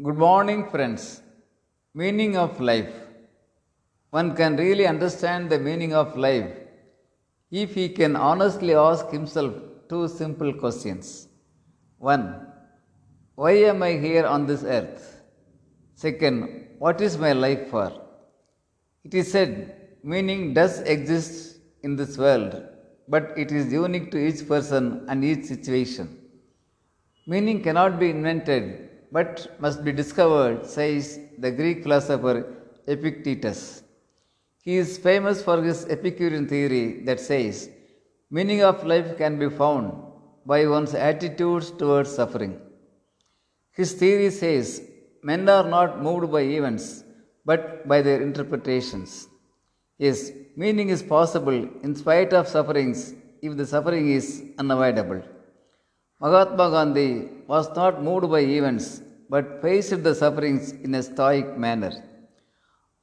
Good morning, friends. Meaning of life. One can really understand the meaning of life if he can honestly ask himself two simple questions. 1. Why am I here on this earth? Second, what is my life for? It is said meaning does exist in this world, but it is unique to each person and each situation. Meaning cannot be invented but must be discovered, says the Greek philosopher Epictetus. He is famous for his Epicurean theory that says meaning of life can be found by one's attitudes towards suffering. His theory says men are not moved by events but by their interpretations. Yes, meaning is possible in spite of sufferings if the suffering is unavoidable. Mahatma Gandhi was not moved by events but faced the sufferings in a stoic manner.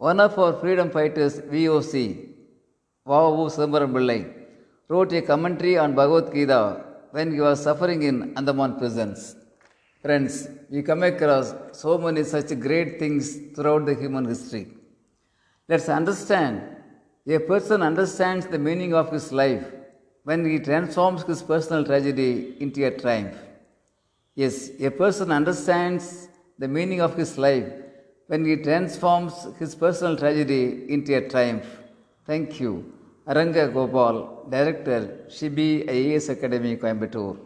One of our freedom fighters, VOC, Vavu Sambaram Pillai, wrote a commentary on Bhagavad Gita when he was suffering in Andaman prisons. Friends, we come across so many such great things throughout the human history. Let's understand a person understands the meaning of his life when he transforms his personal tragedy into a triumph. Yes, a person understands the meaning of his life when he transforms his personal tragedy into a triumph. Thank you. Aranga Gopal, Director, Shibi IAS Academy, Coimbatore.